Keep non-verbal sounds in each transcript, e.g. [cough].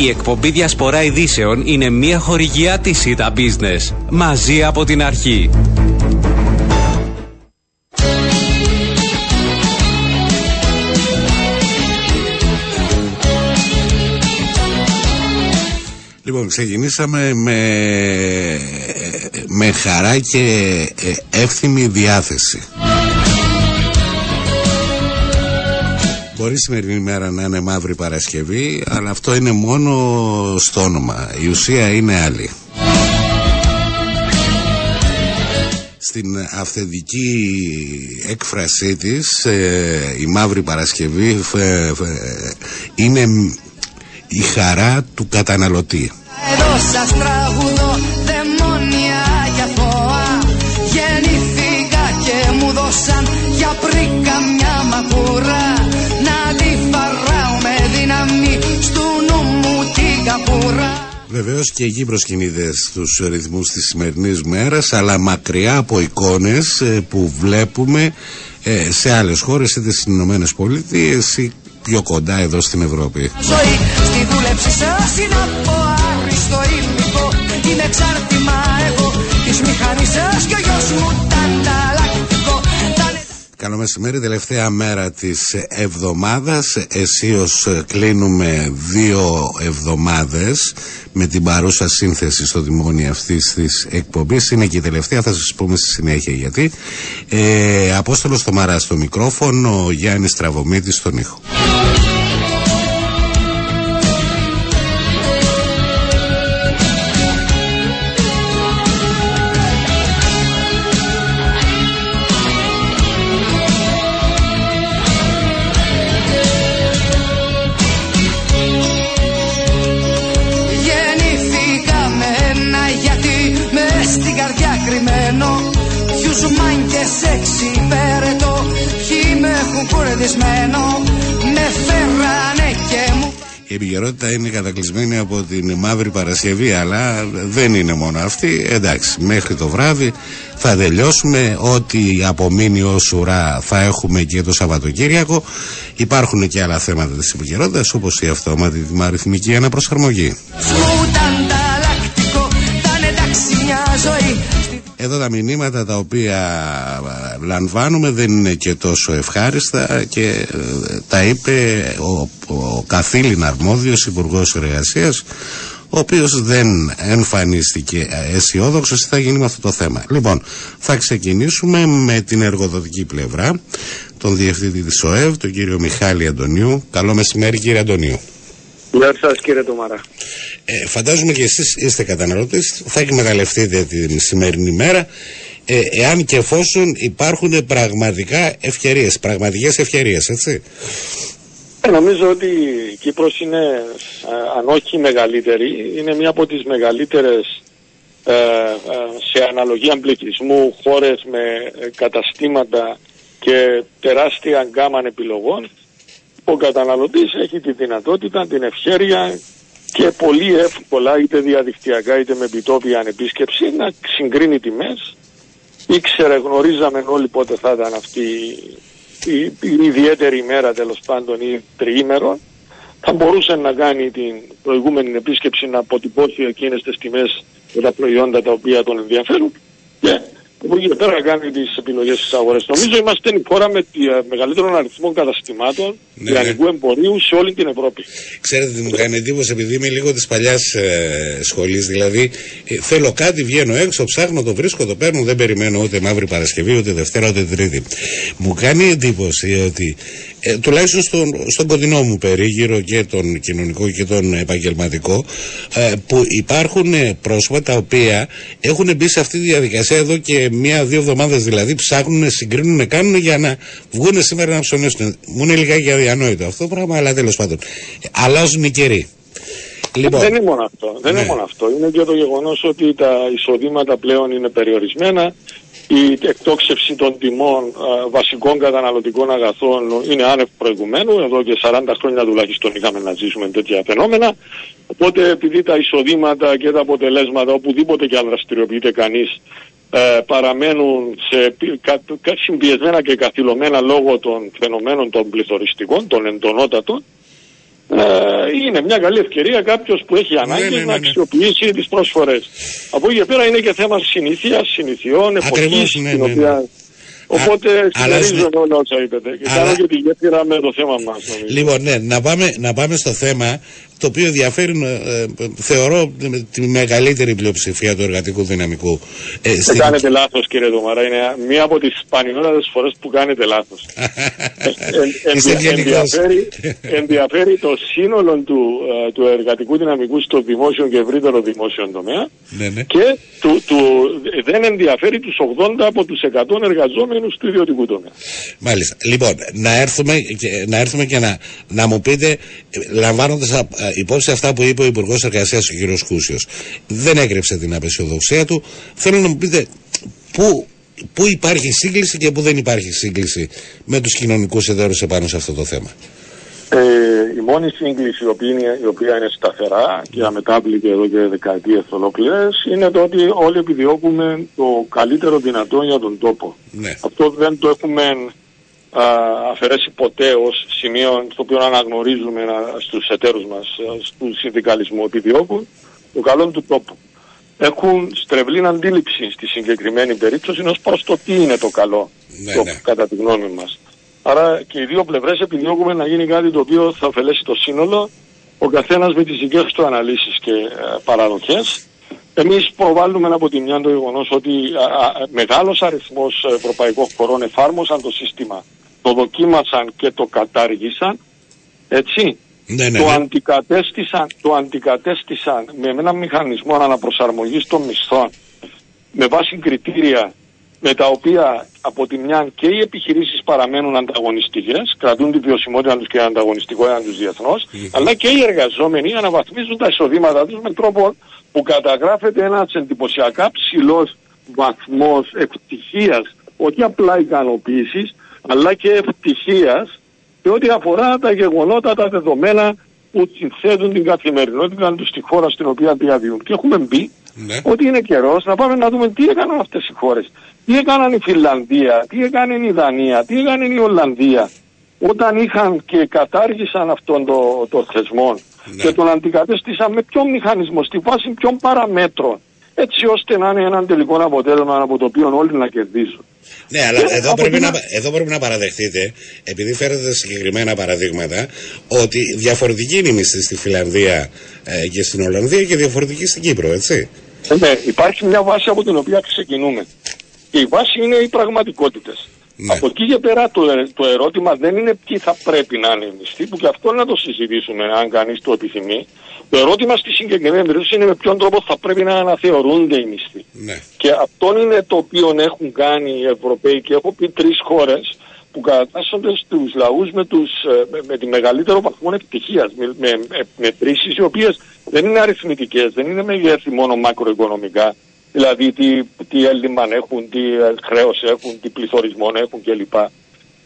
Η εκπομπή Διασπορά Ειδήσεων είναι μια χορηγιά της ΣΥΤΑ Business. Μαζί από την αρχή. Λοιπόν, ξεκινήσαμε με, με χαρά και ε, εύθυμη διάθεση. Μπορεί η σημερινή μέρα να είναι μαύρη Παρασκευή, αλλά αυτό είναι μόνο στο όνομα. Η ουσία είναι άλλη. Στην αυθεντική έκφρασή της, ε, η μαύρη Παρασκευή είναι η χαρά του καταναλωτή. Εδώ σας τραγουδώ Βεβαίως και εκεί προσκυνείτε στους ρυθμούς της σημερινής μέρας, αλλά μακριά από εικόνες ε, που βλέπουμε ε, σε άλλες χώρες, είτε στις Ηνωμένες Πολιτείες ή πιο κοντά εδώ στην Ευρώπη. Ζωή στη δούλεψη σας είναι από άριστο υλικό Είμαι εξάρτημα εγώ της μηχανής σας και ο γιος μου τανταλακτικό Καλό μεσημέρι, τελευταία μέρα της εβδομάδας Εσείως κλείνουμε δύο εβδομάδες με την παρούσα σύνθεση στο δημόνι αυτής της εκπομπής. Είναι και η τελευταία, θα σας πούμε στη συνέχεια γιατί. Ε, Απόστολος Θωμαράς στο μικρόφωνο, ο Γιάννης Τραβομίτη στον ήχο. Η επικαιρότητα είναι κατακλυσμένη από την Μαύρη Παρασκευή, αλλά δεν είναι μόνο αυτή. Εντάξει, μέχρι το βράδυ θα τελειώσουμε. Ό,τι απομείνει ως ουρά θα έχουμε και το Σαββατοκύριακο. Υπάρχουν και άλλα θέματα της επικαιρότητας, όπως η αυτόματη δημαριθμική αναπροσαρμογή. Εδώ τα μηνύματα τα οποία ε, λαμβάνουμε δεν είναι και τόσο ευχάριστα και ε, τα είπε ο, ο καθήλυνα αρμόδιος Υπουργός Εργασίας ο οποίος δεν εμφανίστηκε αισιόδοξος τι θα γίνει με αυτό το θέμα. Λοιπόν, θα ξεκινήσουμε με την εργοδοτική πλευρά, τον Διευθυντή της ΟΕΒ, τον κύριο Μιχάλη Αντωνίου. Καλό μεσημέρι κύριε Αντωνίου. Γεια σας κύριε Τομαρά. Ε, φαντάζομαι και εσείς είστε καταναλωτές, θα εκμεταλλευτείτε την σημερινή μέρα ε, εάν και εφόσον υπάρχουν πραγματικά ευκαιρίες, πραγματικές ευκαιρίες, έτσι. Ε, νομίζω ότι η Κύπρος είναι, ε, αν όχι μεγαλύτερη, είναι μία από τις μεγαλύτερες ε, σε αναλογία πληθυσμού χώρες με καταστήματα και τεράστια γκάμα επιλογών ο καταναλωτής έχει τη δυνατότητα, την ευχέρεια και πολύ εύκολα είτε διαδικτυακά είτε με επιτόπια ανεπίσκεψη να συγκρίνει τιμές. Ήξερε, γνωρίζαμε όλοι πότε θα ήταν αυτή η, η, ιδιαίτερη ημέρα τέλος πάντων ή τριήμερο. Θα μπορούσε να κάνει την προηγούμενη επίσκεψη να αποτυπώσει εκείνες τις τιμές για τα προϊόντα τα οποία τον ενδιαφέρουν και Υπουργείο τώρα κάνει τις επιλογές στις αγορές. Νομίζω είμαστε η χώρα με τη ε, μεγαλύτερο αριθμό καταστημάτων ναι, λιανικού ναι. εμπορίου σε όλη την Ευρώπη. Ξέρετε τι μου κάνει εντύπωση, επειδή είμαι λίγο της παλιάς ε, σχολής, δηλαδή ε, θέλω κάτι, βγαίνω έξω, ψάχνω, το βρίσκω, το παίρνω, δεν περιμένω ούτε Μαύρη Παρασκευή, ούτε Δευτέρα, ούτε Τρίτη. Μου κάνει εντύπωση ότι ε, τουλάχιστον στον, στον κοντινό μου περίγυρο και τον κοινωνικό και τον επαγγελματικό ε, που υπάρχουν ε, πρόσωπα τα οποία έχουν μπει σε αυτή τη διαδικασία εδώ και μία-δύο εβδομάδες δηλαδή ψάχνουν, συγκρίνουν, κάνουν για να βγουν σήμερα να ψωνίσουν. Μου είναι λιγάκι αδιανόητο αυτό το πράγμα, αλλά τέλος πάντων. Αλλάζουν οι καιροί. Λοιπόν, δεν είναι μόνο αυτό. Δεν είναι ναι. μόνο αυτό. Είναι και το γεγονός ότι τα εισοδήματα πλέον είναι περιορισμένα η εκτόξευση των τιμών α, βασικών καταναλωτικών αγαθών είναι άνευ προηγουμένου. Εδώ και 40 χρόνια τουλάχιστον είχαμε να ζήσουμε τέτοια φαινόμενα. Οπότε επειδή τα εισοδήματα και τα αποτελέσματα οπουδήποτε και αν δραστηριοποιείται κανείς ε, παραμένουν σε, κα, κα, συμπιεσμένα και καθυλωμένα λόγω των φαινομένων των πληθωριστικών, των εντονότατων, ε, είναι μια καλή ευκαιρία κάποιος που έχει ανάγκη ναι, ναι, να ναι. αξιοποιήσει τις προσφορέ. Από εκεί και πέρα είναι και θέμα συνήθεια, συνηθιών, Ακριβώς, εποχής. ναι, την ναι, ναι. οποία... Οπότε αλλά συμμερίζομαι όλα όσα είπατε. Και Αλλά- κάνω και τη γέφυρα με το θέμα μας. Λοιπόν, ναι, να πάμε, να πάμε στο θέμα το οποίο ενδιαφέρει, ε, ε, θεωρώ, με τη μεγαλύτερη πλειοψηφία του εργατικού δυναμικού. Ε, Δεν στην- κάνετε λάθος κύριε Δωμαρά, είναι μία από τις σπανιότατες φορές που κάνετε λάθος. [laughs] Ε, Είσαι ενδια- ευγενικός. ενδιαφέρει, [laughs] ενδιαφέρει το σύνολο του, ε, του εργατικού δυναμικού στο δημόσιο και ευρύτερο δημόσιο τομέα ναι, ναι. και του, του, δεν ενδιαφέρει τους 80 από τους 100 εργαζόμενους του ιδιωτικού τομέα. Μάλιστα. Λοιπόν, να έρθουμε και, να, έρθουμε και να, να μου πείτε, λαμβάνοντας υπόψη αυτά που είπε ο Υπουργός Εργασίας, ο κ. Κούσιος, δεν έκρυψε την απεσιοδοξία του. Θέλω να μου πείτε πού, πού υπάρχει σύγκληση και πού δεν υπάρχει σύγκληση με τους κοινωνικούς εταίρους επάνω σε αυτό το θέμα. Ε, η μόνη σύγκληση η οποία, είναι, η οποία είναι σταθερά και αμετάβλητη εδώ και δεκαετίες ολόκληρες είναι το ότι όλοι επιδιώκουμε το καλύτερο δυνατό για τον τόπο. Ναι. Αυτό δεν το έχουμε α, αφαιρέσει ποτέ ως σημείο στο οποίο αναγνωρίζουμε α, στους εταίρους μας, α, του συνδικαλισμού. Επιδιώκουν το καλό του τόπου. Έχουν στρεβλή αντίληψη στη συγκεκριμένη περίπτωση ως προς το τι είναι το καλό Ναι, το- ναι. κατά τη γνώμη μας. Άρα και οι δύο πλευρές επιδιώκουμε να γίνει κάτι το οποίο θα ωφελέσει το σύνολο, ο καθένας με τις δικές του αναλύσεις και ε, παραδοχές. Εμείς προβάλλουμε από τη μια το γεγονός ότι α, α, μεγάλος αριθμός ευρωπαϊκών χωρών εφάρμοσαν το σύστημα, το δοκίμασαν και το κατάργησαν, έτσι. Ναι, ναι, Το, ναι. αντικατέστησαν, το αντικατέστησαν με έναν μηχανισμό αναπροσαρμογής των μισθών με βάση κριτήρια με τα οποία από τη μια και οι επιχειρήσεις παραμένουν ανταγωνιστικές, κρατούν την βιωσιμότητα τους και την ανταγωνιστικότητα τους διεθνώς, αλλά και οι εργαζόμενοι αναβαθμίζουν τα εισοδήματά τους με τρόπο που καταγράφεται ένας εντυπωσιακά ψηλός βαθμός ευτυχίας, όχι απλά ικανοποίησης, αλλά και ευτυχίας σε ό,τι αφορά τα γεγονότα, τα δεδομένα που συνθέτουν την καθημερινότητα τους στη χώρα στην οποία διαβιούν. Και έχουμε μπει Ναι. ότι είναι καιρός να πάμε να δούμε τι έκαναν αυτές οι χώρες. Τι έκαναν η Φιλανδία, τι έκανε η Δανία, τι έκανε η Ολλανδία όταν είχαν και κατάργησαν αυτόν το, το θεσμό Ναι. και τον αντικατέστησαν με ποιον μηχανισμό, στη βάση ποιων παραμέτρων έτσι ώστε να είναι έναν τελικό αποτέλεσμα από το οποίο όλοι να κερδίσουν. Ναι, αλλά Και εδώ από πρέπει, την να, α- εδώ πρέπει να παραδεχτείτε, επειδή φέρετε συγκεκριμένα παραδείγματα, ότι διαφορετική είναι η μισθή στη Φιλανδία ε, και στην Ολλανδία και διαφορετική στην Κύπρο, έτσι. Ε, Ναι, υπάρχει μια βάση από την οποία ξεκινούμε. Και η βάση είναι οι πραγματικότητες. Ναι. Από εκεί και πέρα το, ε- το ερώτημα δεν είναι ποιοι θα πρέπει να είναι οι μισθοί, που και αυτό να το συζητήσουμε αν κανείς το επιθυμεί. Το ερώτημα στη συγκεκριμένη περίπτωση είναι με ποιον τρόπο θα πρέπει να αναθεωρούνται οι μισθοί. Ναι. Και αυτό είναι το οποίο έχουν κάνει οι Ευρωπαίοι και έχω πει τρεις χώρες που κατατάσσονται στου λαούς με, τους, ε, με, με τη μεγαλύτερο βαθμό επιτυχίας. Με, με, με μετρήσεις οι οποίες δεν είναι αριθμητικές, δεν είναι μεγέθη μόνο μακροοικονομικά. Δηλαδή τι, τι έλλειμμα έχουν, τι ε, χρέος έχουν, τι πληθωρισμό έχουν κλπ.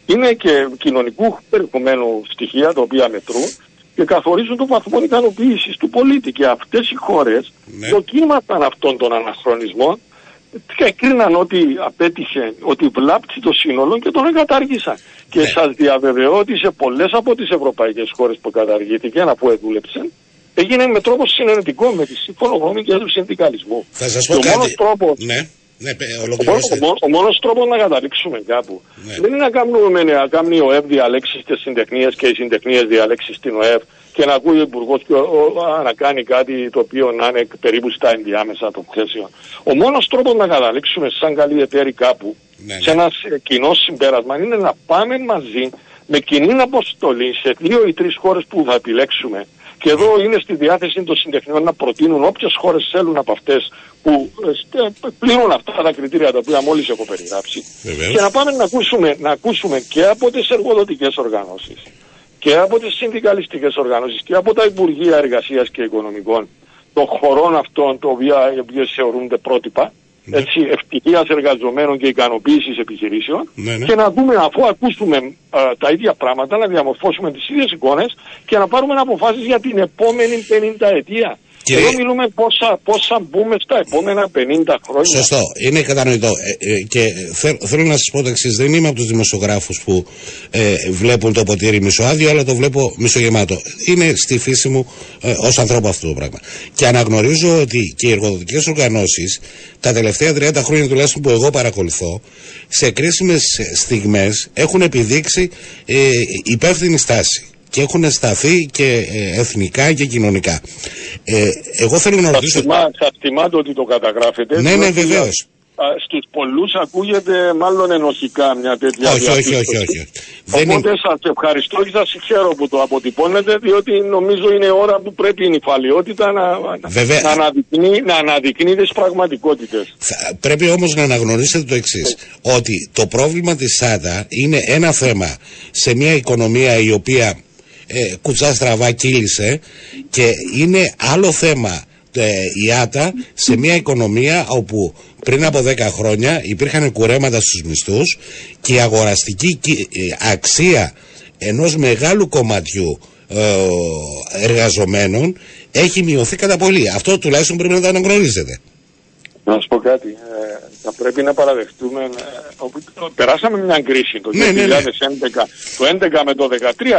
Είναι και κοινωνικού περιεχομένου στοιχεία τα οποία μετρούν και καθορίζουν τον βαθμό ικανοποίησης του πολίτη. Και αυτές οι χώρες Ναι. δοκίμασαν αυτόν τον αναχρονισμό και κρίναν ότι απέτυχε, ότι βλάπτει το σύνολο και τον εγκατάργησαν. Και Ναι. σας διαβεβαιώ ότι σε πολλές από τις ευρωπαϊκές χώρες που καταργήθηκε, από εδούλεψαν, έγινε με τρόπο συνενετικό με τη σύμφωνο γνώμη και του συνδικαλισμού. Θα σας Και πω ο μόνος κάτι. τρόπος Ναι, ναι, πε- ο μόνος, ολοκληρώστε. ο, μόνος- ο μόνος τρόπος να καταλήξουμε κάπου Ναι. δεν είναι να κάνουμε να κάνει ο ΕΒ διαλέξεις στις συντεχνίες και οι συντεχνίες διαλέξεις στην ΟΕΒ και να ακούει ο Υπουργός και ο- ο- να κάνει κάτι το οποίο να είναι περίπου στα ενδιάμεσα των θέσεων. Ο μόνος τρόπος να καταλήξουμε σαν καλοί εταίροι κάπου Ναι, ναι. σε ένα ε, κοινό συμπέρασμα είναι να πάμε μαζί με κοινή αποστολή σε δύο ή τρεις χώρες που θα επιλέξουμε και εδώ είναι στη διάθεση των συντεχνιών να προτείνουν όποιες χώρες θέλουν από αυτές που ε, στε- πληρούν αυτά τα κριτήρια τα οποία μόλις έχω περιγράψει. Βεβαίως. Και να πάμε να ακούσουμε, να ακούσουμε και από τις εργοδοτικές οργανώσεις και από τις συνδικαλιστικές οργανώσεις και από τα Υπουργεία Εργασίας και Οικονομικών των χωρών αυτών τα οποία οι οποίες θεωρούνται πρότυπα Ναι. Έτσι, ευτυχίας εργαζομένων και ικανοποίησης επιχειρήσεων Ναι, ναι. και να δούμε αφού ακούσουμε α, τα ίδια πράγματα να διαμορφώσουμε τις ίδιες εικόνες και να πάρουμε αποφάσεις για την επόμενη 50 ετία. Και... Εδώ μιλούμε πόσα, πόσα μπούμε στα επόμενα 50 χρόνια. Σωστό, είναι κατανοητό. Ε, ε, και θέλω να σας πω το εξής: Δεν είμαι από τους δημοσιογράφους που ε, βλέπουν το ποτήρι μισοάδιο, αλλά το βλέπω μισογεμάτο. Είναι στη φύση μου ε, ως ανθρώπου αυτό το πράγμα. Και αναγνωρίζω ότι και οι εργοδοτικές οργανώσεις τα τελευταία 30 χρόνια τουλάχιστον που εγώ παρακολουθώ, σε κρίσιμες στιγμές έχουν επιδείξει ε, υπεύθυνη στάση και έχουν σταθεί και ε, εθνικά και κοινωνικά. Ε, εγώ θέλω να ρωτήσω... Σας θυμάται ότι το καταγράφετε. Ναι, ναι, βεβαίως. Στους πολλούς ακούγεται μάλλον ενοχικά μια τέτοια όχι, όχι, όχι, όχι, Οπότε είναι... σας ευχαριστώ και σας συγχαίρω που το αποτυπώνετε, διότι νομίζω είναι ώρα που πρέπει η νυφαλιότητα να, Βέβαια... να, αναδεικνύει, να αναδεικνύει τις πραγματικότητες. Πρέπει όμως να αναγνωρίσετε το εξής, ότι το πρόβλημα της ΣΑΤΑ είναι ένα θέμα σε μια οικονομία η οποία ε, κουτσά στραβά κύλησε και είναι άλλο θέμα ε, η ΆΤΑ σε μια οικονομία όπου πριν από 10 χρόνια υπήρχαν κουρέματα στους μισθούς και η αγοραστική ε, αξία ενός μεγάλου κομματιού ε, εργαζομένων έχει μειωθεί κατά πολύ. Αυτό τουλάχιστον πρέπει να το αναγνωρίζετε. Να σου πω κάτι. Ε, θα πρέπει να παραδεχτούμε. Ε, περάσαμε μια κρίση το 2011. Ναι, ναι, ναι. Το 2011 με το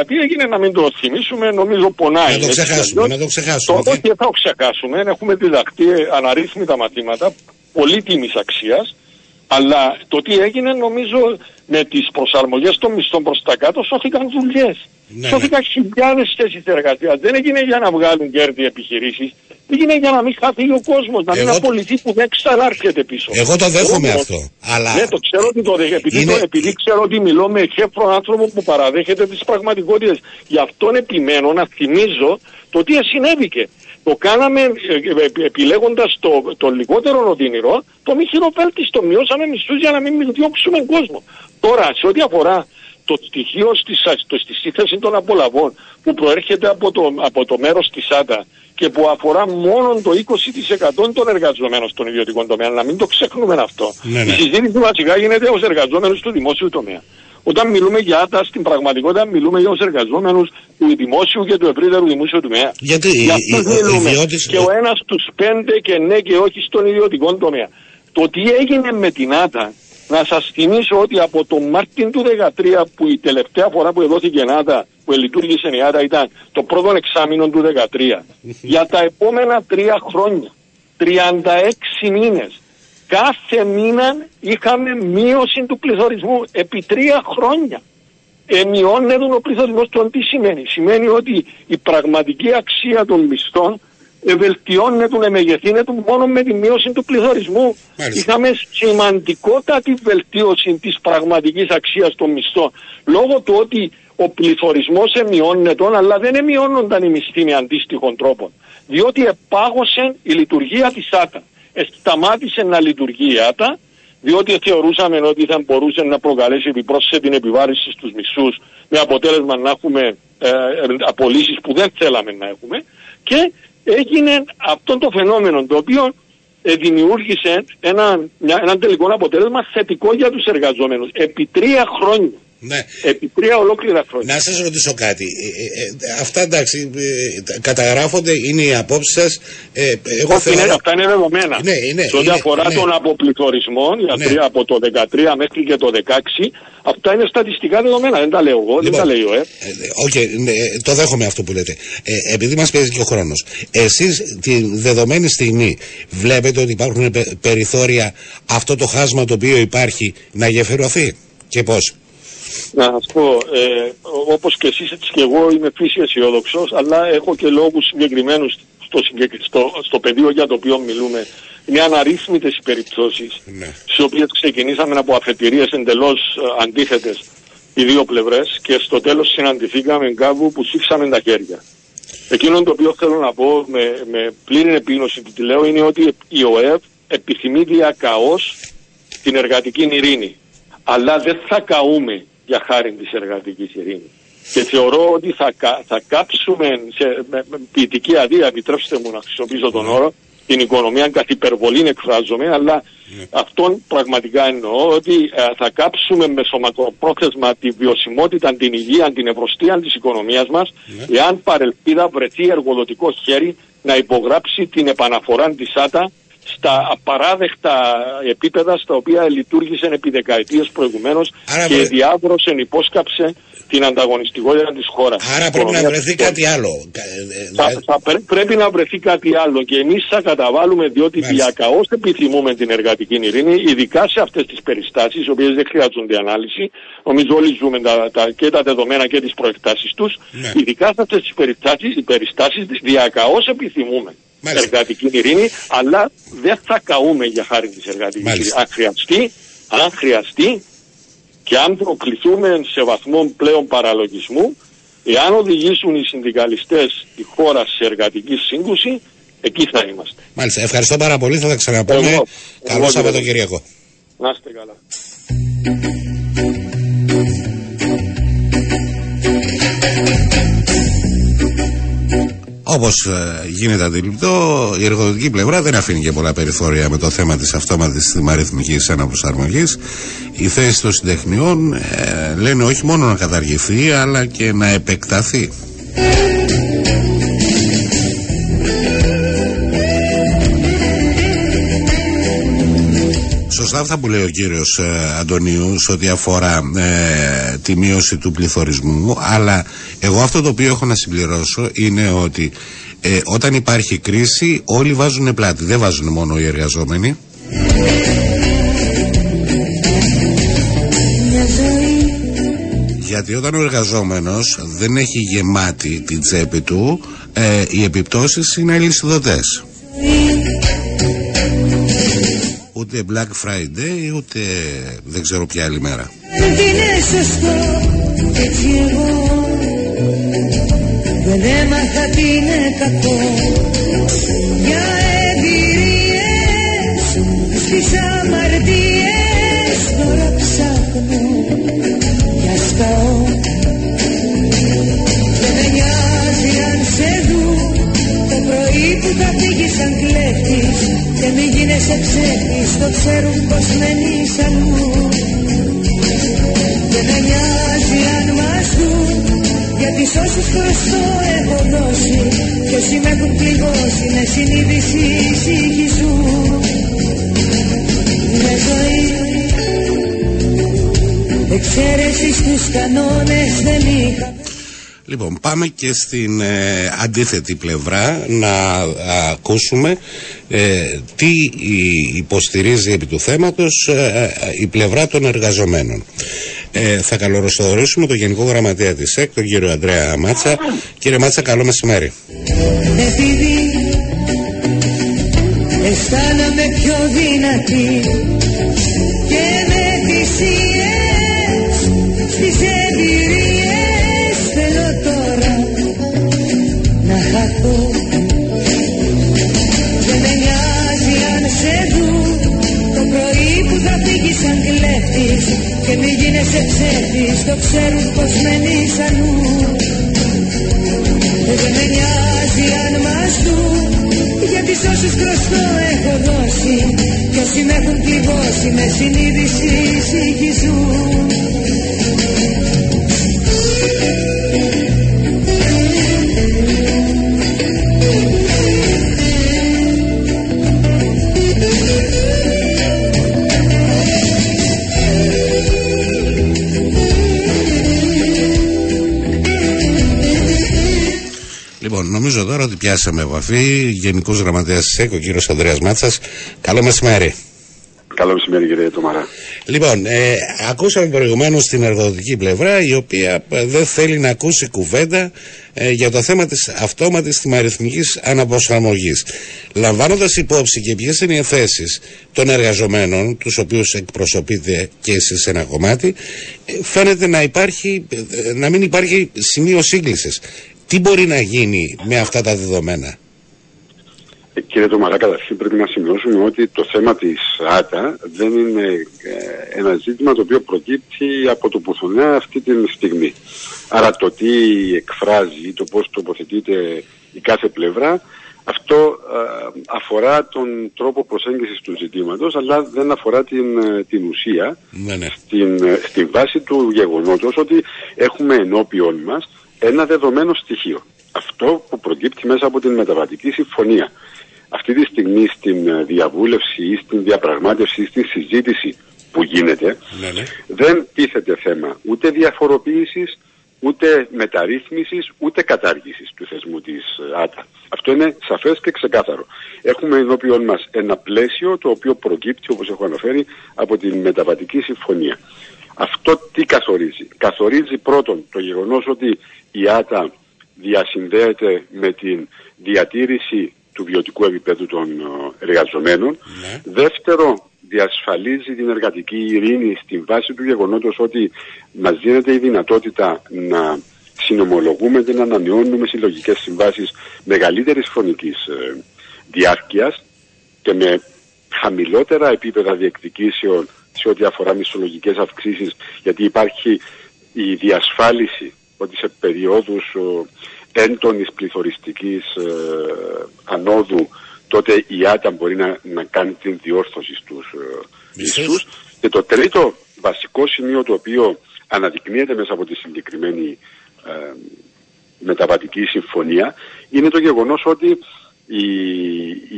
2013. Τι έγινε να μην το θυμίσουμε, νομίζω πονάει. Να το ξεχάσουμε. Να το ξεχάσουμε. Το, όχι, θα το ξεχάσουμε. Έχουμε διδαχτεί αναρρύθμιτα μαθήματα πολύτιμης αξίας. Αλλά το τι έγινε νομίζω με τις προσαρμογές των μισθών προς τα κάτω σώθηκαν δουλειές. Ναι, σώθηκαν ναι. χιλιάδες θέσεις εργασίας. Δεν έγινε για να βγάλουν κέρδη επιχειρήσεις. Έγινε για να μην χαθεί ο κόσμος, να μην απολυθεί που δεν ξανάρχεται πίσω. Εγώ το δέχομαι αυτό. Αλλά... Ναι, το ξέρω ότι το δέχομαι. Επειδή, είναι... επειδή ξέρω ότι μιλώ με χέφρο άνθρωπο που παραδέχεται τις πραγματικότητες. Γι' αυτόν επιμένω να θυμίζω το τι συνέβηκε. Το κάναμε ε, ε, επιλέγοντας το, το λιγότερο οδυνηρό, το μη χειροπέλτιστο. Μειώσαμε μισθούς για να μην διώξουμε κόσμο. Τώρα, σε ό,τι αφορά το στοιχείο στις, στη σύνθεση των απολαβών που προέρχεται από το, από το μέρος της ΣΑΤΑ και που αφορά μόνο το 20% των εργαζομένων στον ιδιωτικό τομέα, να μην το ξεχνούμε αυτό. Ναι, ναι. Η συζήτηση βασικά γίνεται ως εργαζόμενος του δημόσιου τομέα. Όταν μιλούμε για άτα, στην πραγματικότητα μιλούμε για τους εργαζόμενους του δημόσιου και του ευρύτερου δημόσιου τομέα. Γιατί οι, οι, Και ο ένας στου πέντε και ναι και όχι στον ιδιωτικό τομέα. Το τι έγινε με την άτα, να σας θυμίσω ότι από το Μάρτιν του 2013 που η τελευταία φορά που εδόθηκε η άτα, που λειτουργήσε η άτα ήταν το πρώτο εξάμεινο του 2013. για τα επόμενα τρία χρόνια, 36 μήνες, κάθε μήνα είχαμε μείωση του πληθωρισμού επί τρία χρόνια. Εμειώνεται ο πληθωρισμός του τι σημαίνει; Σημαίνει ότι η πραγματική αξία των μισθών βελτιώνεται, εμεγεθύνεται μόνο με τη μείωση του πληθωρισμού. Είχαμε σημαντικότατη βελτίωση της πραγματικής αξίας των μισθών λόγω του ότι ο πληθωρισμός εμειώνεται αλλά δεν εμειώνονταν οι μισθοί με αντίστοιχων τρόπων διότι επάγωσε η λειτουργία της ΆΤΑ σταμάτησε να λειτουργεί η ΆΤΑ διότι θεωρούσαμε ότι θα μπορούσε να προκαλέσει επιπρόσθετη επιβάρηση στους μισούς με αποτέλεσμα να έχουμε ε, απολύσεις που δεν θέλαμε να έχουμε και έγινε αυτό το φαινόμενο το οποίο ε, δημιούργησε ένα, μια, ένα τελικό αποτέλεσμα θετικό για τους εργαζόμενους επί τρία χρόνια. Ναι. Επί τρία ολόκληρα χρόνια. Να σας ρωτήσω κάτι. Ε, ε, ε, αυτά εντάξει, καταγράφονται, είναι οι απόψεις σας. εγώ θέλω... αυτά είναι δεδομένα. Ναι, ναι, Σε ό,τι αφορά ναι. τον αποπληθωρισμό ναι. από το 2013 μέχρι και το 2016, αυτά είναι στατιστικά δεδομένα. Δεν τα λέω εγώ, δεν τα λοιπόν, λέει ο ΕΠ. Okay, ναι, το δέχομαι αυτό που λέτε. Ε, επειδή μας πιέζει και ο χρόνος, εσείς τη δεδομένη στιγμή βλέπετε ότι υπάρχουν περιθώρια αυτό το χάσμα το οποίο υπάρχει να γεφυρωθεί και πώς; Να σας πω, ε, όπως και εσείς έτσι και εγώ είμαι φύση αισιόδοξος, αλλά έχω και λόγους συγκεκριμένους στο, στο, στο πεδίο για το οποίο μιλούμε. Είναι αναρρύθμιτες οι περιπτώσεις, ναι. στις οποίες ξεκινήσαμε από αφετηρίες εντελώς ε, αντίθετες οι δύο πλευρές και στο τέλος συναντηθήκαμε κάπου που σήξαμε τα χέρια. Εκείνο το οποίο θέλω να πω με, με πλήρη επίγνωση που τη λέω είναι ότι η ΟΕΒ επιθυμεί διακαώς την εργατική ειρήνη. Αλλά δεν θα καούμε για χάρη της εργατικής ειρήνης. Και θεωρώ ότι θα, θα κάψουμε σε με, με ποιητική αδεία, επιτρέψτε μου να χρησιμοποιήσω τον όρο, την οικονομία καθ' υπερβολή εκφράζομαι, αλλά ναι. αυτόν πραγματικά εννοώ ότι ε, θα κάψουμε με σωματοπρόθεσμα τη βιωσιμότητα, την υγεία, την ευρωστία της οικονομίας μας, ναι. εάν παρελπίδα βρεθεί εργοδοτικό χέρι να υπογράψει την επαναφορά της ΆΤΑ στα απαράδεκτα επίπεδα στα οποία λειτουργήσε επί δεκαετίες προηγουμένως και διάβρωσε, υπόσκαψε την ανταγωνιστικότητα της χώρας. Άρα πρέπει να βρεθεί κάτι άλλο. Θα, θα πρέπει να βρεθεί κάτι άλλο και εμείς θα καταβάλουμε διότι διακαώς επιθυμούμε την εργατική ειρήνη, ειδικά σε αυτές τις περιστάσεις, οι οποίες δεν χρειάζονται ανάλυση. Νομίζω όλοι ζούμε τα, τα, και τα δεδομένα και τις προεκτάσεις τους. Ναι. Ειδικά σε αυτές τις περιστάσεις, οι περιστάσεις διακαώς επιθυμούμε. Μάλιστα. εργατική ειρήνη, αλλά δεν θα καούμε για χάρη της εργατικής ειρήνης. Αν χρειαστεί, αν χρειαστεί και αν προκληθούμε σε βαθμό πλέον παραλογισμού, εάν οδηγήσουν οι συνδικαλιστές τη χώρα σε εργατική σύγκρουση, εκεί θα είμαστε. Μάλιστα. Ευχαριστώ πάρα πολύ. Θα τα ξαναπούμε. Καλό Σαββατοκύριακο. Να είστε καλά. Όπως ε, γίνεται αντιληπτό, η εργοδοτική πλευρά δεν αφήνει και πολλά περιθώρια με το θέμα της αυτόματης θυμαριθμική αναπροσαρμογής. Η θέση των συντεχνιών ε, λένε όχι μόνο να καταργηθεί, αλλά και να επεκταθεί. Σωστά αυτά που λέει ο κύριος ε, Αντωνίους σε ό,τι αφορά ε, τη μείωση του πληθωρισμού αλλά εγώ αυτό το οποίο έχω να συμπληρώσω είναι ότι ε, όταν υπάρχει κρίση όλοι βάζουν πλάτη. Δεν βάζουν μόνο οι εργαζόμενοι. Γιατί όταν ο εργαζόμενος δεν έχει γεμάτη την τσέπη του ε, οι επιπτώσεις είναι αλυσιδωτές ούτε Black Friday ούτε δεν ξέρω ποια άλλη μέρα. Δεν είναι σωστό έτσι εγώ δεν έμαθα τι είναι κακό. Για εμπειρίες στις αμαρτίες τώρα ψάχνω. Για σκαώ σαν κλέφτης και μην γίνεσαι ψεύτης το ξέρουν πως μένεις αλλού και με νοιάζει αν μας δουν γιατί σ' όσους χρωστώ έχω δώσει και όσοι με έχουν πληγώσει με συνείδηση ζουν με ζωή εξαίρεσης στους κανόνες δεν είχα Λοιπόν, πάμε και στην ε, αντίθετη πλευρά να ακούσουμε ε, τι υποστηρίζει επί του θέματος ε, η πλευρά των εργαζομένων. θα καλωσορίσουμε τον Γενικό Γραμματέα της ΕΚ, τον κύριο Αντρέα Μάτσα. Κύριε Μάτσα, καλό μεσημέρι. Επειδή αισθάνομαι πιο δυνατή και με θυσίες στις μη γίνεσαι ψεύτης Το ξέρουν πως μένεις αλλού Δεν με νοιάζει αν μας δουν Γιατί σ' όσους χρωστώ έχω δώσει. Κι όσοι με έχουν πληγώσει Με συνείδηση συγχυζούν πιάσαμε επαφή. Γενικός Γραμματέας της ΕΚ, ο κύριος Ανδρέας Μάτσας. Καλό μεσημέρι. Καλό μεσημέρι, κύριε Τωμαρά. Λοιπόν, ε, ακούσαμε προηγουμένως την εργοδοτική πλευρά, η οποία ε, δεν θέλει να ακούσει κουβέντα ε, για το θέμα της αυτόματης θυμαριθμική αναπροσαρμογής. Λαμβάνοντας υπόψη και ποιες είναι οι θέσεις των εργαζομένων, τους οποίους εκπροσωπείτε και εσείς σε ένα κομμάτι, ε, φαίνεται να, υπάρχει, ε, να μην υπάρχει σημείο σύγκλησης. Τι μπορεί να γίνει με αυτά τα δεδομένα; Ε, κύριε Τωμαρά, καταρχήν πρέπει να σημειώσουμε ότι το θέμα της ΆΤΑ δεν είναι ε, ένα ζήτημα το οποίο προκύπτει από το πουθενά αυτή τη στιγμή. Άρα το τι εκφράζει, το πώς τοποθετείται η κάθε πλευρά, αυτό ε, αφορά τον τρόπο προσέγγισης του ζητήματος, αλλά δεν αφορά την, την ουσία, ναι, ναι. Στην, στην βάση του γεγονότος ότι έχουμε ενώπιον μας ένα δεδομένο στοιχείο. αυτό που προκύπτει μέσα από την μεταβατική συμφωνία. Αυτή τη στιγμή στην ε, διαβούλευση ή στην διαπραγμάτευση ή στην συζήτηση που γίνεται Ναι, ναι. δεν τίθεται θέμα ούτε διαφοροποίησης, ούτε μεταρρύθμισης, ούτε κατάργησης του θεσμού της ε, ΆΤΑ. Αυτό είναι σαφές και ξεκάθαρο. Έχουμε ενώπιον μας ένα πλαίσιο το οποίο προκύπτει, όπως έχω αναφέρει, από την μεταβατική συμφωνία. Αυτό τι καθορίζει. Καθορίζει πρώτον το γεγονός ότι η ΆΤΑ διασυνδέεται με την διατήρηση του βιωτικού επίπεδου των ε, εργαζομένων. Ναι. Δεύτερο, διασφαλίζει την εργατική ειρήνη στην βάση του γεγονότος ότι μας δίνεται η δυνατότητα να συνομολογούμε και να ανανεώνουμε συλλογικές συμβάσεις μεγαλύτερης χρονικής ε, διάρκειας και με χαμηλότερα επίπεδα διεκδικήσεων σε ό,τι αφορά μισθολογικές αυξήσεις γιατί υπάρχει η διασφάλιση ότι σε περιόδους ο, έντονης πληθωριστικής ε, ανόδου τότε η ΆΤΑ μπορεί να, να κάνει την διόρθωση στους ε, Μισθούς. μισθούς. Και το τρίτο βασικό σημείο το οποίο αναδεικνύεται μέσα από τη συγκεκριμένη ε, μεταβατική συμφωνία είναι το γεγονός ότι η,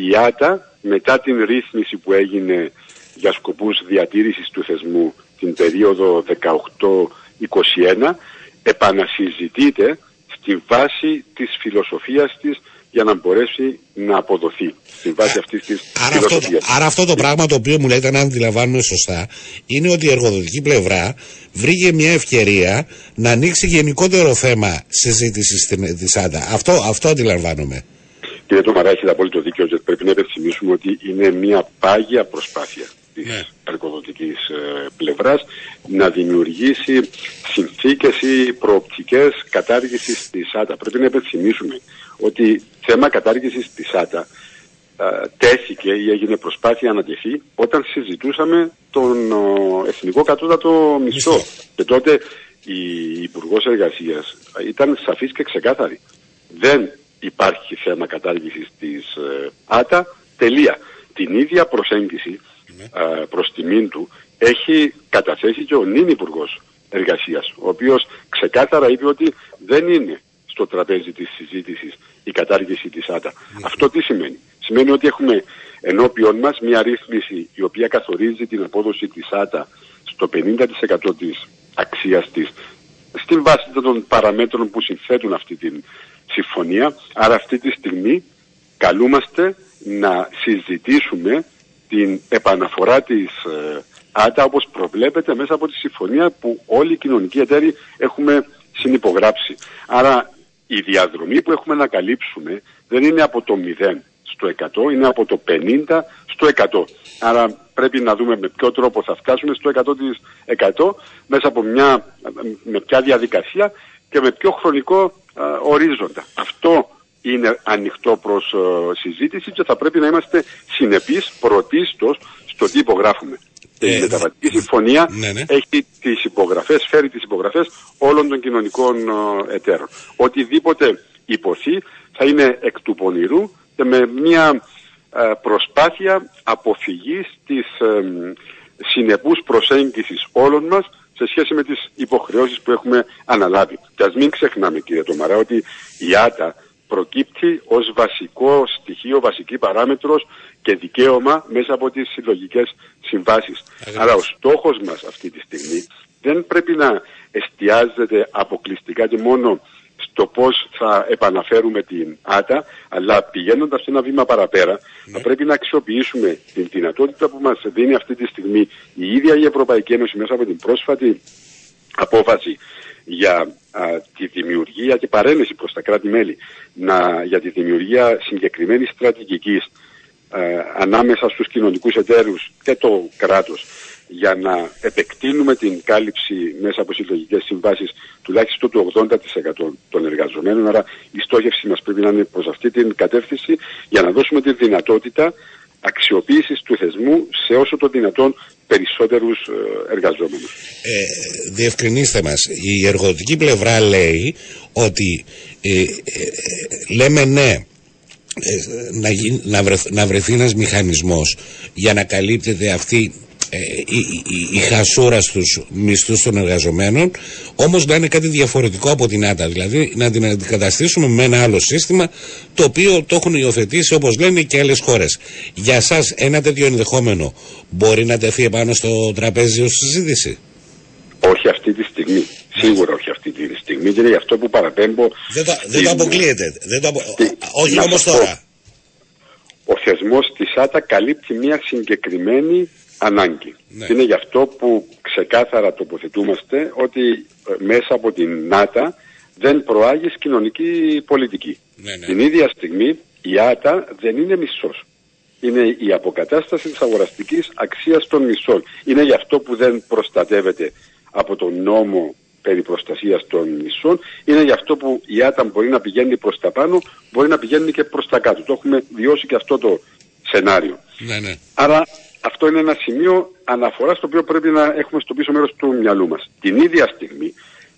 η ΆΤΑ μετά την ρύθμιση που έγινε για σκοπούς διατήρησης του θεσμού την περίοδο 18-21 επανασυζητείται στη βάση της φιλοσοφίας της για να μπορέσει να αποδοθεί στη βάση αυτής της Άρα αυτό, φιλοσοφίας. άρα αυτό το πράγμα το οποίο μου λέτε να αντιλαμβάνουμε σωστά είναι ότι η εργοδοτική πλευρά βρήκε μια ευκαιρία να ανοίξει γενικότερο θέμα συζήτηση στην της ΆΝΤΑ. Αυτό, αυτό αντιλαμβάνομαι. Κύριε Τωμαρά, έχετε απόλυτο δίκιο ότι πρέπει να υπενθυμίσουμε ότι είναι μια πάγια προσπάθεια της Ναι. εργοδοτικής ε, πλευράς να δημιουργήσει συνθήκες ή προοπτικές κατάργησης της ΆΤΑ. Πρέπει να υπενθυμίσουμε ότι θέμα κατάργησης της ΆΤΑ ε, τέθηκε ή έγινε προσπάθεια να τεθεί όταν συζητούσαμε τον ο, εθνικό κατώτατο μισθό. Μισθό. Και τότε η Υπουργός Εργασίας ήταν σαφής και ξεκάθαρη. Δεν υπάρχει θέμα κατάργησης της ε, ΆΤΑ, τελεία. Την ίδια προσέγγιση ε, προς τιμήν του έχει καταθέσει και ο νυν Υπουργός Εργασίας, ο οποίος ξεκάθαρα είπε ότι δεν είναι στο τραπέζι της συζήτησης η κατάργηση της ΆΤΑ. Αυτό τι σημαίνει; Σημαίνει ότι έχουμε ενώπιον μας μια ρύθμιση η οποία καθορίζει την απόδοση της ΆΤΑ στο 50% της αξίας της στην βάση των παραμέτρων που συνθέτουν αυτή την συμφωνία. Άρα αυτή τη στιγμή καλούμαστε να συζητήσουμε την επαναφορά της ε, ΆΤΑ όπως προβλέπεται μέσα από τη συμφωνία που όλοι οι κοινωνικοί εταίροι έχουμε συνυπογράψει. Άρα η διαδρομή που έχουμε να καλύψουμε δεν είναι από το 0 στο 100, είναι από το 50 στο 100. Άρα πρέπει να δούμε με ποιο τρόπο θα φτάσουμε στο 100% της 100 μέσα από μια, με ποια διαδικασία και με ποιο χρονικό α, ορίζοντα. Αυτό είναι ανοιχτό προς ε, συζήτηση και θα πρέπει να είμαστε συνεπείς πρωτίστως στο τι υπογράφουμε. Ε, η μεταβατική συμφωνία ναι, ναι. έχει τις υπογραφές, φέρει τις υπογραφές όλων των κοινωνικών ε, εταίρων. Οτιδήποτε υποθεί θα είναι εκ του πονηρού και με μια ε, προσπάθεια αποφυγής της ε, συνεπούς προσέγγισης όλων μας σε σχέση με τις υποχρεώσεις που έχουμε αναλάβει. Και ας μην ξεχνάμε κύριε Τομαρά ότι η ΆΤΑ προκύπτει ως βασικό στοιχείο, βασική παράμετρος και δικαίωμα μέσα από τις συλλογικές συμβάσεις. Ακριβώς. Άρα ο στόχος μας αυτή τη στιγμή δεν πρέπει να εστιάζεται αποκλειστικά και μόνο στο πώς θα επαναφέρουμε την ΆΤΑ, αλλά πηγαίνοντας ένα βήμα παραπέρα, θα πρέπει να αξιοποιήσουμε την δυνατότητα που μας δίνει αυτή τη στιγμή η ίδια η Ευρωπαϊκή Ένωση μέσα από την πρόσφατη απόφαση για α, τη δημιουργία και παρένεση προς τα κράτη-μέλη να, για τη δημιουργία συγκεκριμένης στρατηγικής ε, ανάμεσα στους κοινωνικούς εταίρους και το κράτος για να επεκτείνουμε την κάλυψη μέσα από συλλογικές συμβάσεις τουλάχιστον του 80% των εργαζομένων. Άρα η στόχευση μας πρέπει να είναι προς αυτή την κατεύθυνση για να δώσουμε τη δυνατότητα αξιοποίησης του θεσμού σε όσο το δυνατόν περισσότερους ε, εργαζόμενους. Ε, διευκρινίστε μας, η εργοδοτική πλευρά λέει ότι ε, ε, λέμε ναι ε, να, γι- να, βρεθ- να βρεθεί ένας μηχανισμός για να καλύπτεται αυτή ε, η, η, η, χασούρα στους μισθούς των εργαζομένων όμως να είναι κάτι διαφορετικό από την ΆΤΑ δηλαδή να την αντικαταστήσουμε με ένα άλλο σύστημα το οποίο το έχουν υιοθετήσει όπως λένε και άλλες χώρες για σας ένα τέτοιο ενδεχόμενο μπορεί να τεθεί επάνω στο τραπέζι ως συζήτηση; Όχι αυτή τη στιγμή. Σίγουρα όχι αυτή τη στιγμή και είναι γι' αυτό που παραπέμπω. Δεν το, δεν το αποκλείεται. Δεν το απο... Όχι όμως τώρα. Ο θεσμός της ΆΤΑ καλύπτει μια συγκεκριμένη ανάγκη. Ναι. Είναι γι' αυτό που ξεκάθαρα τοποθετούμαστε ότι ε, μέσα από την ΆΤΑ δεν προάγεις κοινωνική πολιτική. Ναι, ναι. Την ίδια στιγμή η ΆΤΑ δεν είναι μισός. Είναι η αποκατάσταση της αγοραστικής αξίας των μισών. Είναι γι' αυτό που δεν προστατεύεται από τον νόμο περί προστασίας των μισών. Είναι γι' αυτό που η ΆΤΑ μπορεί να πηγαίνει προς τα πάνω, μπορεί να πηγαίνει και προς τα κάτω. Το έχουμε βιώσει και αυτό το σενάριο. Ναι, ναι. Άρα αυτό είναι ένα σημείο αναφοράς στο οποίο πρέπει να έχουμε στο πίσω μέρος του μυαλού μας. Την ίδια στιγμή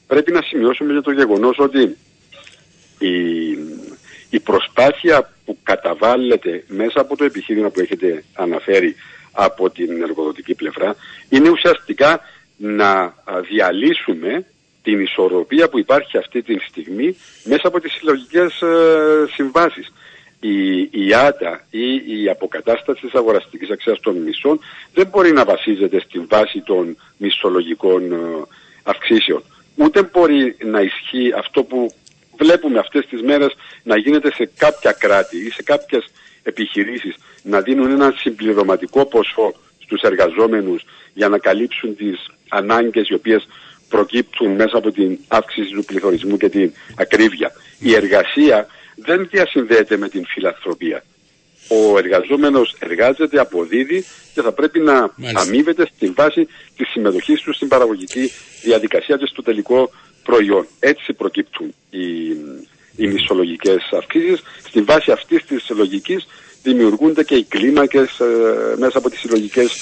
πρέπει να σημειώσουμε για το γεγονός ότι η, η προσπάθεια που καταβάλλεται μέσα από το επιχείρημα που έχετε αναφέρει από την εργοδοτική πλευρά είναι ουσιαστικά να διαλύσουμε την ισορροπία που υπάρχει αυτή τη στιγμή μέσα από τις συλλογικές ε, συμβάσεις. Η, η ΆΤΑ ή η αποκατάσταση της αγοραστικής αξίας των μισών δεν μπορεί να βασίζεται στην βάση των μισθολογικών ε, αυξήσεων. Ούτε μπορεί να ισχύει αυτό που βλέπουμε αυτές τις μέρες να γίνεται σε κάποια κράτη ή σε κάποιες επιχειρήσεις να δίνουν ένα συμπληρωματικό ποσό στους εργαζόμενους για να καλύψουν τις ανάγκες οι οποίες προκύπτουν μέσα από την αύξηση του πληθωρισμού και την ακρίβεια. Η εργασία δεν διασυνδέεται με την φιλανθρωπία. Ο εργαζόμενος εργάζεται, αποδίδει και θα πρέπει να Μάλιστα. αμείβεται στη βάση της συμμετοχής του στην παραγωγική διαδικασία και στο τελικό προϊόν. Έτσι προκύπτουν οι, οι μισολογικές αυξήσεις. Στη βάση αυτής της λογικής δημιουργούνται και οι κλίμακες ε, μέσα από τις συλλογικές